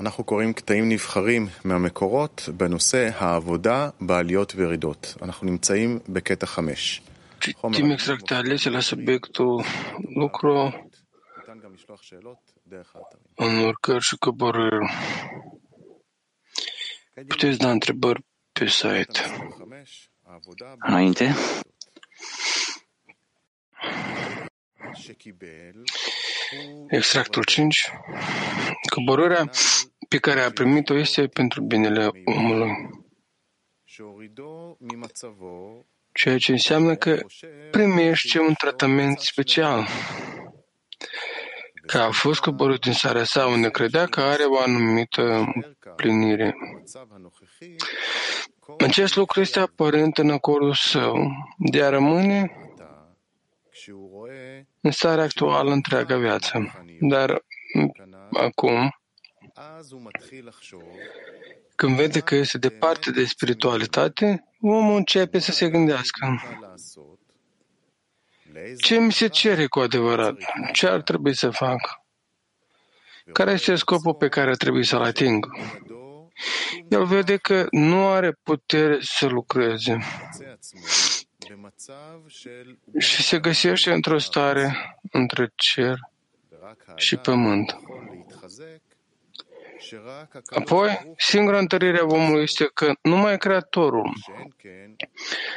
אנחנו קוראים קטעים נבחרים מהמקורות בנושא העבודה בעליות וירידות. אנחנו נמצאים בקטע חמש. Citim extracte alese la subiectul lucru ניתן גם לשלוח שאלות דרך האתרים. în urcări și coborâri. Puteți da întrebări pe site. חמש, העבודה Înainte, Extractul 5. Coborârea pe care a primit-o este pentru binele omului. Ceea ce înseamnă că primește un tratament special, că a fost coborât din sarea sa unde credea că are o anumită plinire. Acest lucru este aparent în acordul său de a rămâne în starea actuală întreaga viață. Dar acum, când vede că este departe de spiritualitate, omul începe să se gândească. Ce mi se cere cu adevărat? Ce ar trebui să fac? Care este scopul pe care ar trebui să-l ating? El vede că nu are putere să lucreze și se găsește într-o stare între cer și pământ. Apoi, singura întărire a omului este că numai Creatorul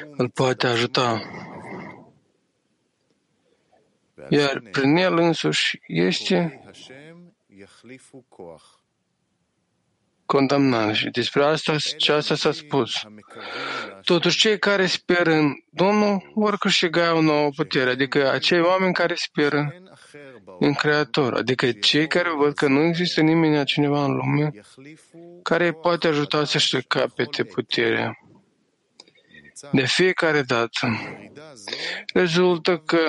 îl poate ajuta. Iar prin el însuși este condamnare. Și despre asta, ce asta s-a spus. Totuși, cei care speră în Domnul vor câștiga o nouă putere, adică acei oameni care speră în Creator, adică cei care văd că nu există nimeni altcineva în lume care poate ajuta să-și capete puterea. De fiecare dată rezultă că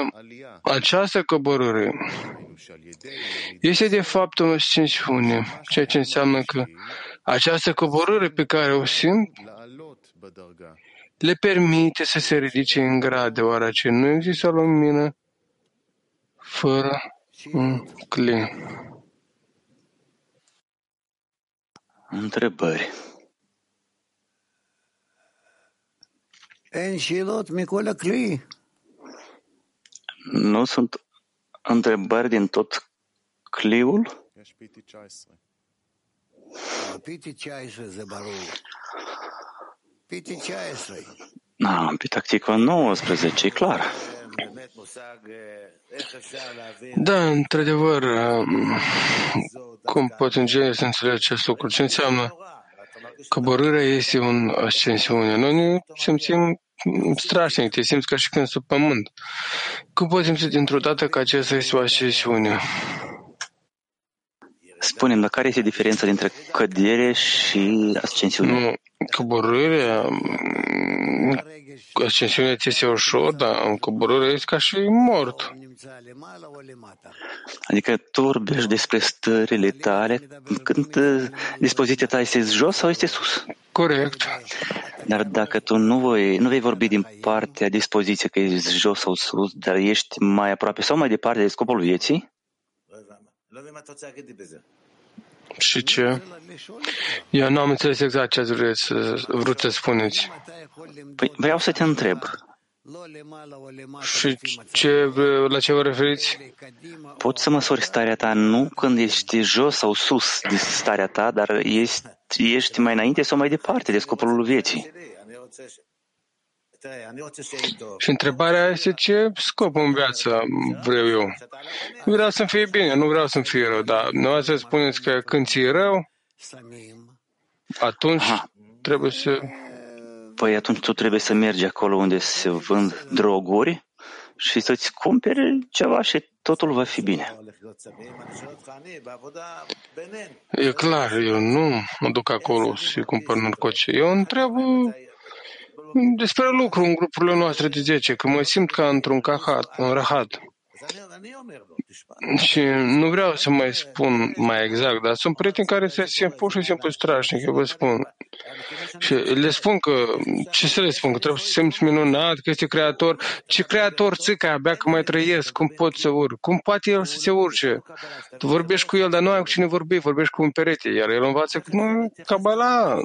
această coborâre este de fapt o ascensiune, ceea ce înseamnă că această coborâre pe care o simt le permite să se ridice în grade, deoarece nu există lumină fără un cli. Întrebări. Nu sunt întrebări din tot cliul? Da, pe tactica 19, e clar. Da, într-adevăr, cum pot inginerii să înțeleagă acest lucru? Ce înseamnă? Coborârea este un ascensiune. Noi ne simțim strașnic, te simți ca și când sub pământ. Cum poți simți dintr-o dată că aceasta este o ascensiune? Spunem, dar care este diferența dintre cădere și ascensiune? Nu, coborârea, mm, ascensiunea ți este ușor, dar în coborâre este ca și mort. Adică tu vorbești despre stările tale când uh, dispoziția ta este jos sau este sus. Corect. Dar dacă tu nu, voi, nu vei vorbi din partea dispoziției că ești jos sau sus, dar ești mai aproape sau mai departe de scopul vieții, și ce? Eu nu am înțeles exact ce ați vrut să, vrut să spuneți. Păi vreau să te întreb. Și ce, la ce vă referiți? Poți să măsori starea ta nu când ești jos sau sus de starea ta, dar ești, ești mai înainte sau mai departe de scopul vieții. Și întrebarea este ce scop în viață vreau eu. Vreau să-mi fie bine, nu vreau să-mi fie rău, dar nu să spuneți că când ți-e rău, atunci Aha. trebuie să... Păi atunci tu trebuie să mergi acolo unde se vând droguri și să-ți cumperi ceva și totul va fi bine. E clar, eu nu mă duc acolo și cumpăr narcotice. Eu întreb despre lucru în grupurile noastre de 10, că mă simt ca într-un cahat, un rahat. Și nu vreau să mai spun mai exact, dar sunt prieteni care se simt pur și simplu strașnic, eu vă spun. Și le spun că, ce să le spun, că trebuie să simți minunat, că este creator. Ce creator țică, abia că mai trăiesc, cum pot să urc? Cum poate el să se urce? Tu vorbești cu el, dar nu ai cu cine vorbi, vorbești cu un perete, iar el învață că nu, Kabbalah.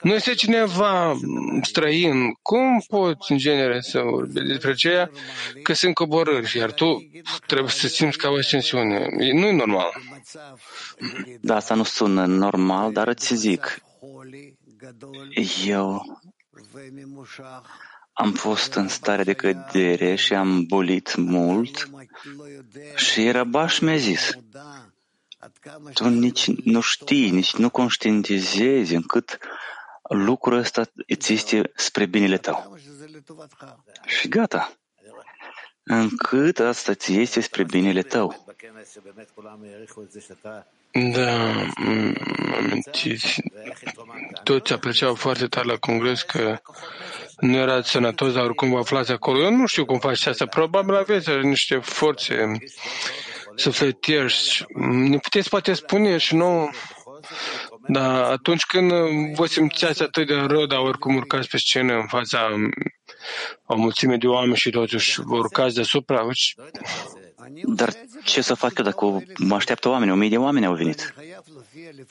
Nu este cineva străin. Cum poți, în genere, să vorbi despre aceea că sunt coborâri, iar tu trebuie să simți ca o ascensiune. Nu e normal. Da, asta nu sună normal, dar îți zic, eu am fost în stare de cădere și am bolit mult și Rabaș mi-a zis, tu nici nu știi, nici nu conștientizezi încât lucrul ăsta îți este spre binele tău. Și gata. Încât asta ți este spre binele tău. Da, amintiți. Toți apreciau foarte tare la congres că nu erați sănătos, dar oricum vă aflați acolo. Eu nu știu cum faci asta. Probabil aveți niște forțe sufletiești. Ne puteți poate spune și nu dar atunci când vă simțeați atât de rău, dar oricum urcați pe scenă în fața o mulțime de oameni și totuși vă urcați deasupra, dar ce să fac eu dacă mă așteaptă oameni? O mie de oameni au venit.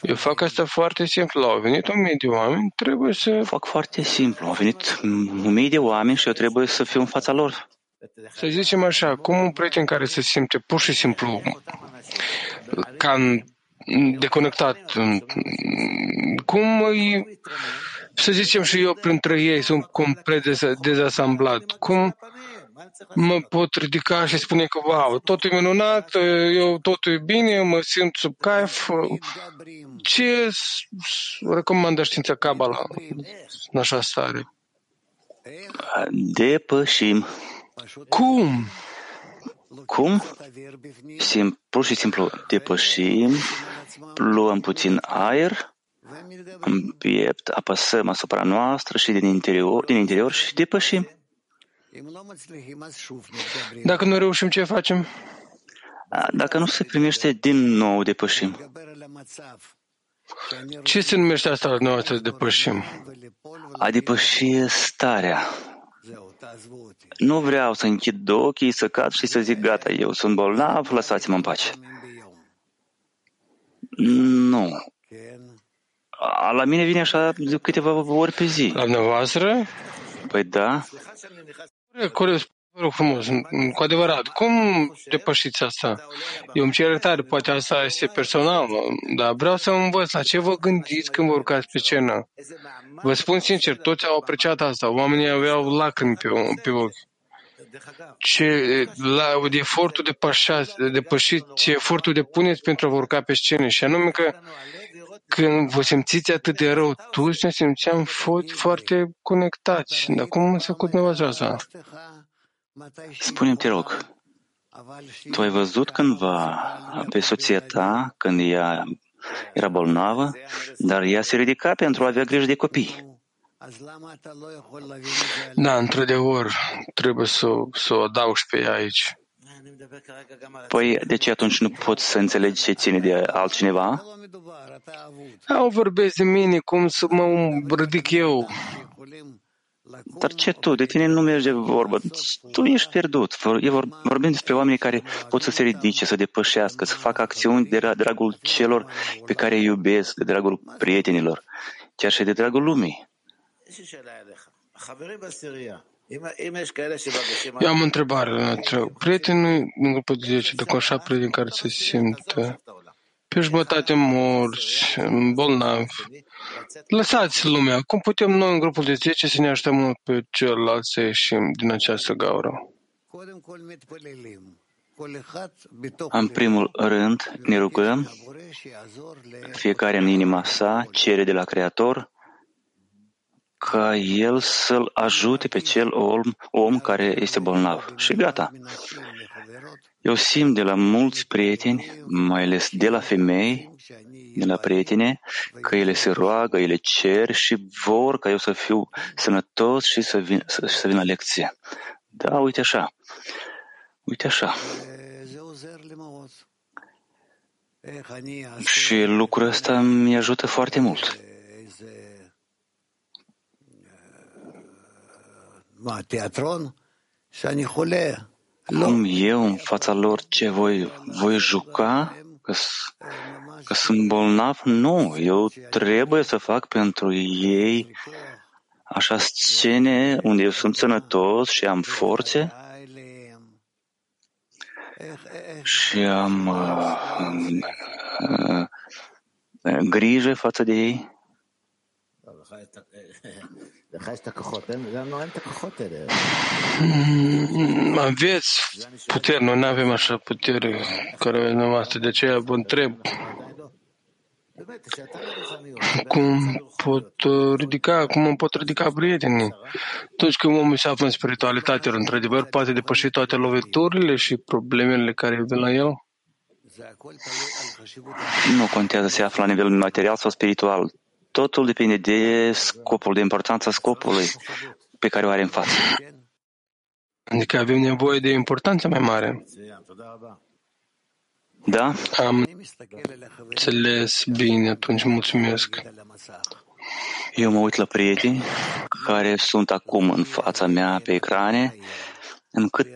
Eu fac asta foarte simplu. Au venit o mie de oameni, trebuie să... Fac foarte simplu. Au venit o mie de oameni și eu trebuie să fiu în fața lor. Să zicem așa, cum un prieten care se simte pur și simplu ca deconectat, cum îi, să zicem și eu printre ei sunt complet dezasamblat, cum mă pot ridica și spune că, wow, totul e minunat, eu totul e bine, mă simt sub caif. Ce recomandă știința Kabbalah în așa stare? Depășim. Cum? Cum? Sim, pur și simplu depășim, luăm puțin aer în piept, apăsăm asupra noastră și din interior, din interior și depășim. Dacă nu reușim, ce facem? Dacă nu se primește, din nou depășim. Ce se numește asta la noi să depășim? A depăși starea. Nu vreau să închid ochii, să cad și să zic, gata, eu sunt bolnav, lăsați-mă în pace. Nu. La mine vine așa de câteva ori pe zi. La dumneavoastră? Păi da. Corect, Vă rog frumos, cu adevărat, cum depășiți asta? Eu îmi cer iertare, poate asta este personal, dar vreau să învăț la ce vă gândiți când vă urcați pe scenă. Vă spun sincer, toți au apreciat asta, oamenii aveau lacrimi pe, pe ochi. Ce, la efortul de, pășați, de depășit, ce efortul de puneți pentru a vă urca pe scenă și anume că când vă simțiți atât de rău, toți ne simțeam foarte, foarte conectați. Dar cum se cu dumneavoastră asta? Spune-mi, te rog, tu ai văzut cândva pe soția ta când ea era bolnavă, dar ea se ridica pentru a avea grijă de copii. Da, într-adevăr, trebuie să, să o adaug și pe ea aici. Păi, de ce atunci nu poți să înțelegi ce ține de altcineva? Au vorbesc de mine, cum să mă ridic eu. Dar ce tu? De tine nu merge vorba. Tu ești pierdut. Vorbim despre oamenii care pot să se ridice, să depășească, să facă acțiuni de dragul celor pe care îi iubesc, de dragul prietenilor, chiar și de dragul lumii. Eu am o întrebare. Prietenii din grupul de 10, de așa prieteni care se simt pe jumătate morți, bolnavi, Lăsați lumea. Cum putem noi în grupul de 10 să ne așteptăm pe celălalt să ieșim din această gaură? În primul rând, ne rugăm, fiecare în inima sa cere de la Creator ca el să-l ajute pe cel om, om care este bolnav. Și gata. Eu simt de la mulți prieteni, mai ales de la femei, de la prietene, că ele se roagă, ele cer și vor ca eu să fiu sănătos și să vin, să, să vin la lecție. Da, uite așa. Uite așa. Și lucrul ăsta mi ajută foarte mult. Cum eu în fața lor ce voi, voi juca că, că sunt bolnav? Nu, eu trebuie să fac pentru ei așa scene unde eu sunt sănătos și am forțe și am uh, uh, grijă față de ei. Aveți puteri, noi nu avem așa putere care avem noastră, de aceea vă întreb cum pot uh, ridica, cum îmi pot ridica prietenii. Toți când omul se află în spiritualitate, într-adevăr, poate depăși toate loviturile și problemele care vin la el? Nu contează să se află la nivel material sau spiritual. Totul depinde de scopul, de importanța scopului pe care o are în față. Adică avem nevoie de importanță mai mare. Da? Am înțeles bine, atunci mulțumesc. Eu mă uit la prieteni care sunt acum în fața mea pe ecrane, încât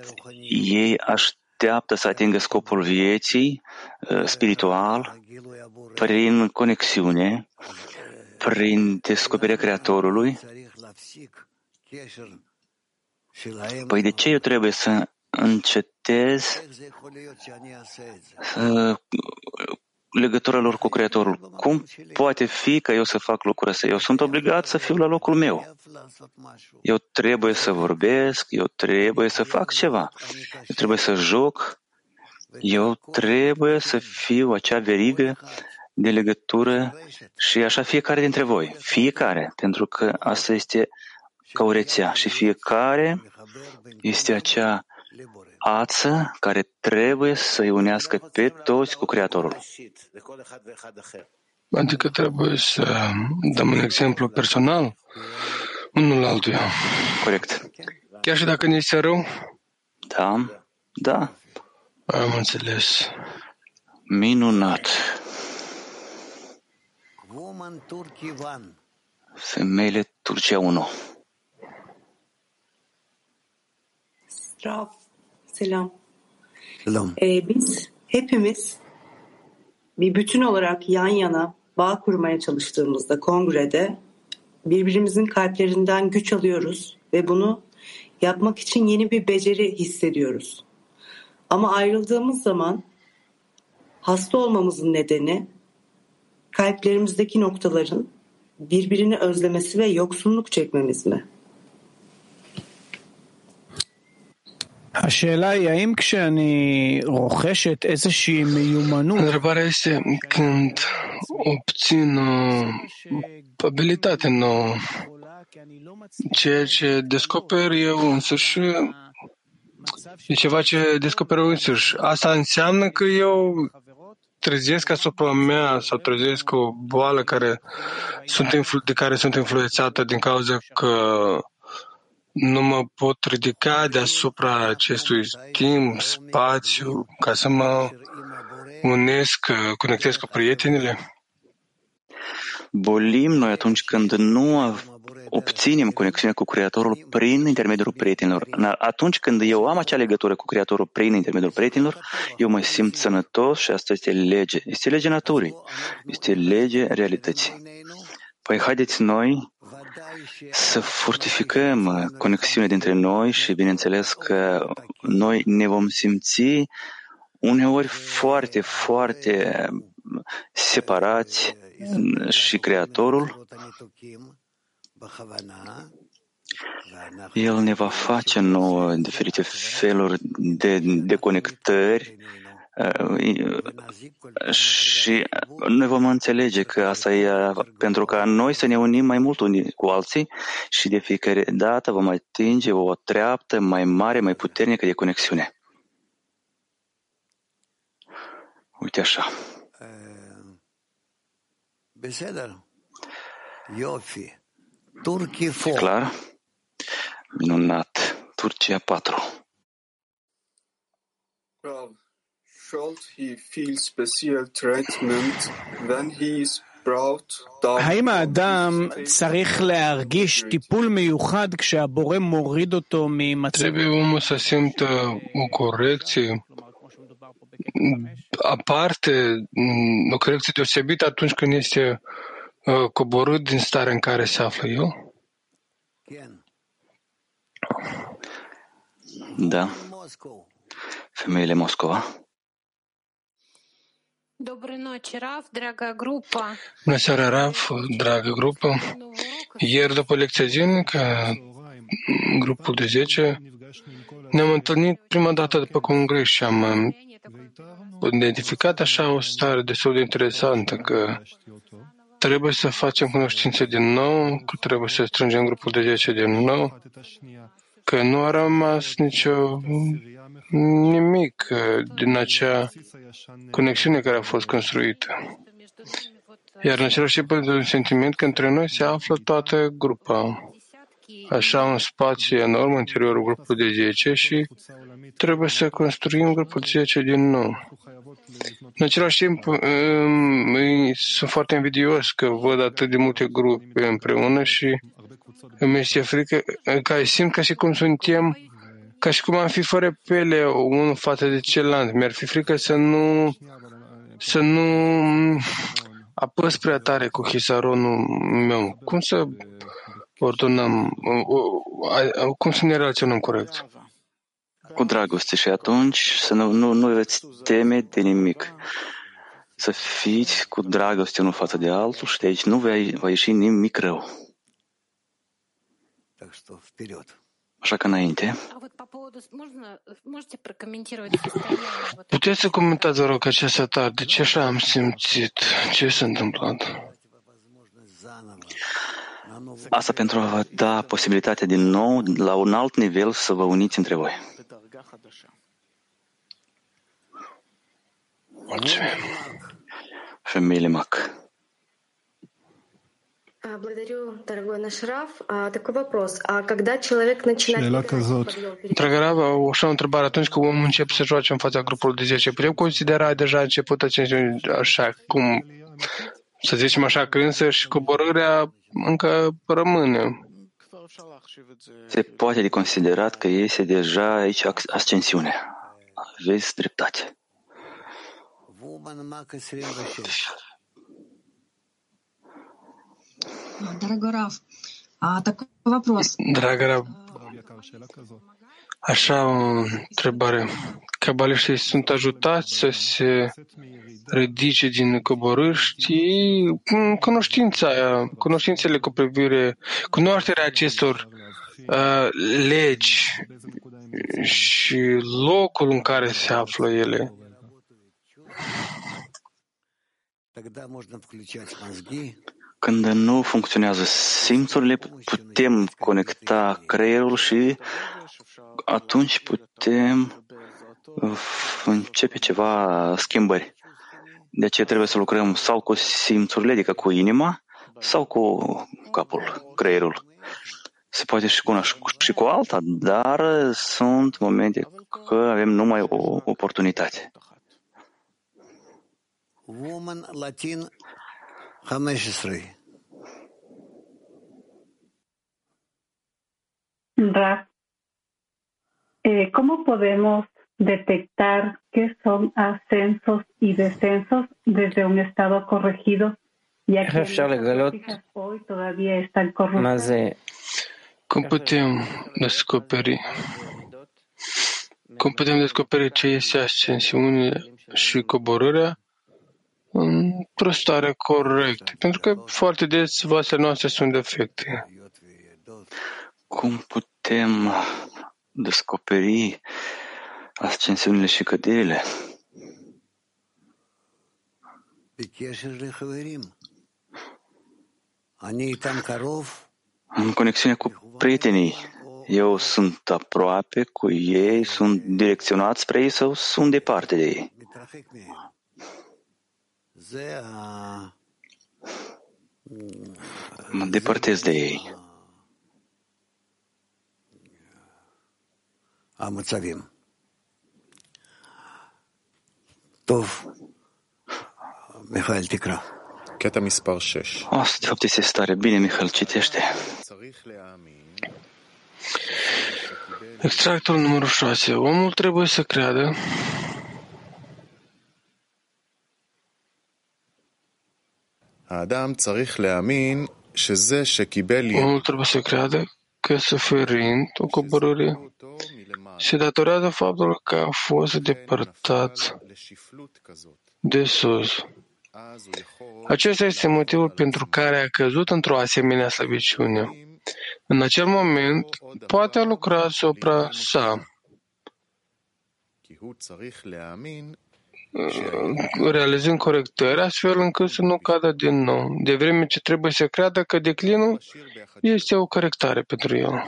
ei așteaptă să atingă scopul vieții uh, spiritual prin conexiune, prin descoperirea Creatorului. Păi de ce eu trebuie să încetez uh, legătura lor cu Creatorul. Cum poate fi că eu să fac lucrul ăsta? Eu sunt obligat să fiu la locul meu. Eu trebuie să vorbesc, eu trebuie să fac ceva. Eu trebuie să joc, eu trebuie să fiu acea verigă de legătură și așa fiecare dintre voi. Fiecare, pentru că asta este ca o rețea și fiecare este acea ață care trebuie să-i unească pe toți cu Creatorul. Adică trebuie să dăm un exemplu personal unul altuia. Corect. Chiar și dacă ne este rău? Da, da. Am înțeles. Minunat. Femeile Turcia 1. Rav, selam. Selam. Ee, biz hepimiz bir bütün olarak yan yana bağ kurmaya çalıştığımızda kongrede birbirimizin kalplerinden güç alıyoruz ve bunu yapmak için yeni bir beceri hissediyoruz. Ama ayrıldığımız zaman hasta olmamızın nedeni kalplerimizdeki noktaların birbirini özlemesi ve yoksunluk çekmemiz mi? השאלה היא האם כשאני רוכשת איזושהי מיומנות... Întrebarea este când obțin o abilitate nouă, ceea ce descoper eu însuși e ceva ce descoper eu însuși. Asta înseamnă că eu trezesc asupra mea sau trezesc o boală care sunt de care sunt influențată din cauza că nu mă pot ridica deasupra acestui timp, spațiu, ca să mă unesc, conectez cu prietenile? Bolim noi atunci când nu obținem conexiune cu Creatorul prin intermediul prietenilor. Atunci când eu am acea legătură cu Creatorul prin intermediul prietenilor, eu mă simt sănătos și asta este lege. Este lege naturii. Este lege realității. Păi haideți noi să fortificăm uh, conexiunea dintre noi și bineînțeles că noi ne vom simți uneori foarte, foarte separați și Creatorul el ne va face nouă diferite feluri de, de conectări și noi vom înțelege că asta e pentru ca noi să ne unim mai mult unii cu alții și de fiecare dată vom atinge o treaptă mai mare, mai puternică de conexiune. Uite așa. E clar? Minunat. Turcia 4. האם האדם צריך להרגיש טיפול מיוחד כשהבורא מוריד אותו ממצב... Trebuie omul să simtă o corecție aparte, o corecție deosebită atunci când este coborât din starea în care se află el? Da. Femeile Moscova. Bună seara, Rav, dragă grupă. Ieri, după lecția zilnică, grupul de 10, ne-am întâlnit prima dată după congres și am identificat așa o stare destul de interesantă că trebuie să facem cunoștințe din nou, că trebuie să strângem grupul de 10 din nou, că nu a rămas nicio nimic din acea conexiune care a fost construită. Iar în același timp, un sentiment că între noi se află toată grupa. Așa un spațiu enorm în interiorul grupului de 10 și trebuie să construim grupul de 10 din nou. În același timp, sunt foarte invidios că văd atât de multe grupe împreună și îmi este frică, că simt ca și cum suntem, ca și cum am fi fără pele unul față de celălalt. Mi-ar fi frică să nu, să nu apăs prea tare cu hisaronul meu. Cum să ordonăm, cum să ne relaționăm corect? Cu dragoste și atunci să nu, nu, nu veți teme de nimic. Să fiți cu dragoste unul față de altul și de aici nu va, va ieși nimic rău. Așa că înainte. Puteți să comentați, vă rog, acest atar. De ce așa am simțit? Ce s-a întâmplat? Asta pentru a vă da posibilitatea din nou, la un alt nivel, să vă uniți între voi. Mulțumim. Femeile Mac. Благодарю, дорогой наш Раф. Такой вопрос. А когда человек начинает... Dragă Rav, așa o întrebare. Atunci când omul începe să joace în fața grupului de 10, putem considera deja început acest așa cum, să zicem așa, că însă și coborârea încă rămâne. Se poate de considerat că este deja aici ascensiune. Aveți dreptate. Дорогой Раф, а такой вопрос. Dragă Rav, așa o întrebare. Cabaliștii sunt ajutați să se ridice din coborâri, știi, cunoștința aia, cunoștințele cu privire, cunoașterea acestor uh, legi și locul în care se află ele. Când nu funcționează simțurile, putem conecta creierul și atunci putem începe ceva schimbări. De aceea trebuie să lucrăm sau cu simțurile, adică cu inima, sau cu capul, creierul. Se poate și cu una și cu alta, dar sunt momente că avem numai o oportunitate. Woman Latin 15. Raf, eh, ¿cómo podemos detectar qué son ascensos y descensos desde un estado corregido, ya que hoy todavía están corruptas? Cum putem descoperi? Cum putem descoperi ce este ascensiune și coborârea într-o stare corectă? Pentru că foarte des vasele noastre sunt defecte. Cum putem descoperi ascensiunile și căderile? În conexiune cu prietenii, eu sunt aproape cu ei, sunt direcționat spre ei sau sunt departe de ei? Mă îndepărtez de ei. Amățavim. Tov. Mihail Ticra. Cheta mispar 6. O, de fapt este stare. Bine, Mihail, citește. Extractul numărul 6. Omul trebuie să creadă Omul trebuie să creadă că suferind o coborâre se datorează faptul că a fost depărtat de sus. Acesta este motivul pentru care a căzut într-o asemenea slăbiciune. În acel moment, poate a lucrat asupra sa, realizând corectări, astfel încât să nu cadă din nou, de vreme ce trebuie să creadă că declinul este o corectare pentru el.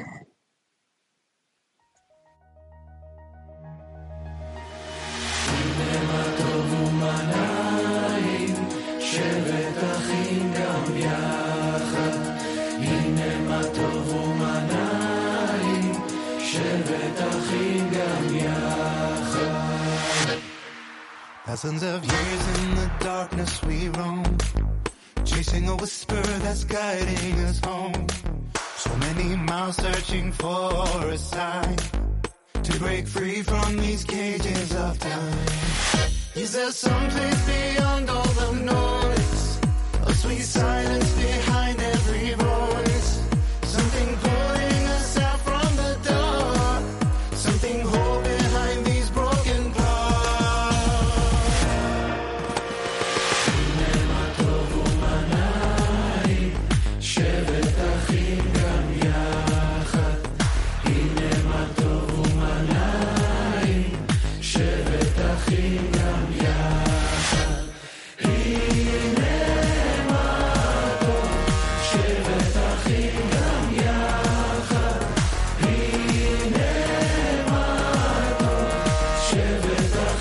Thousands of years in the darkness we roam, chasing a whisper that's guiding us home. So many miles searching for a sign to break free from these cages of time. Is there some place beyond all the noise? A sweet sound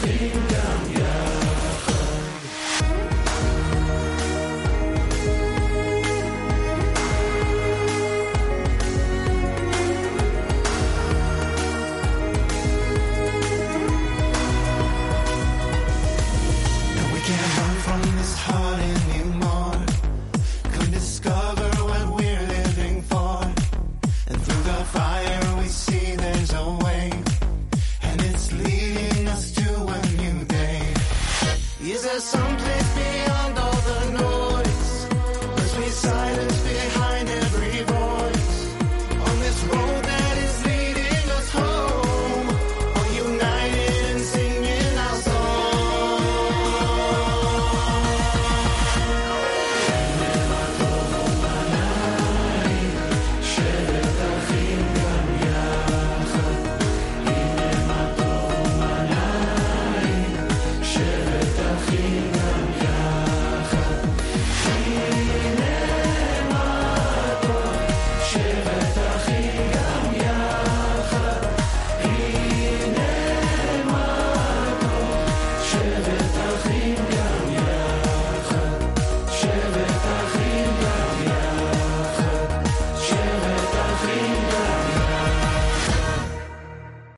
Achim.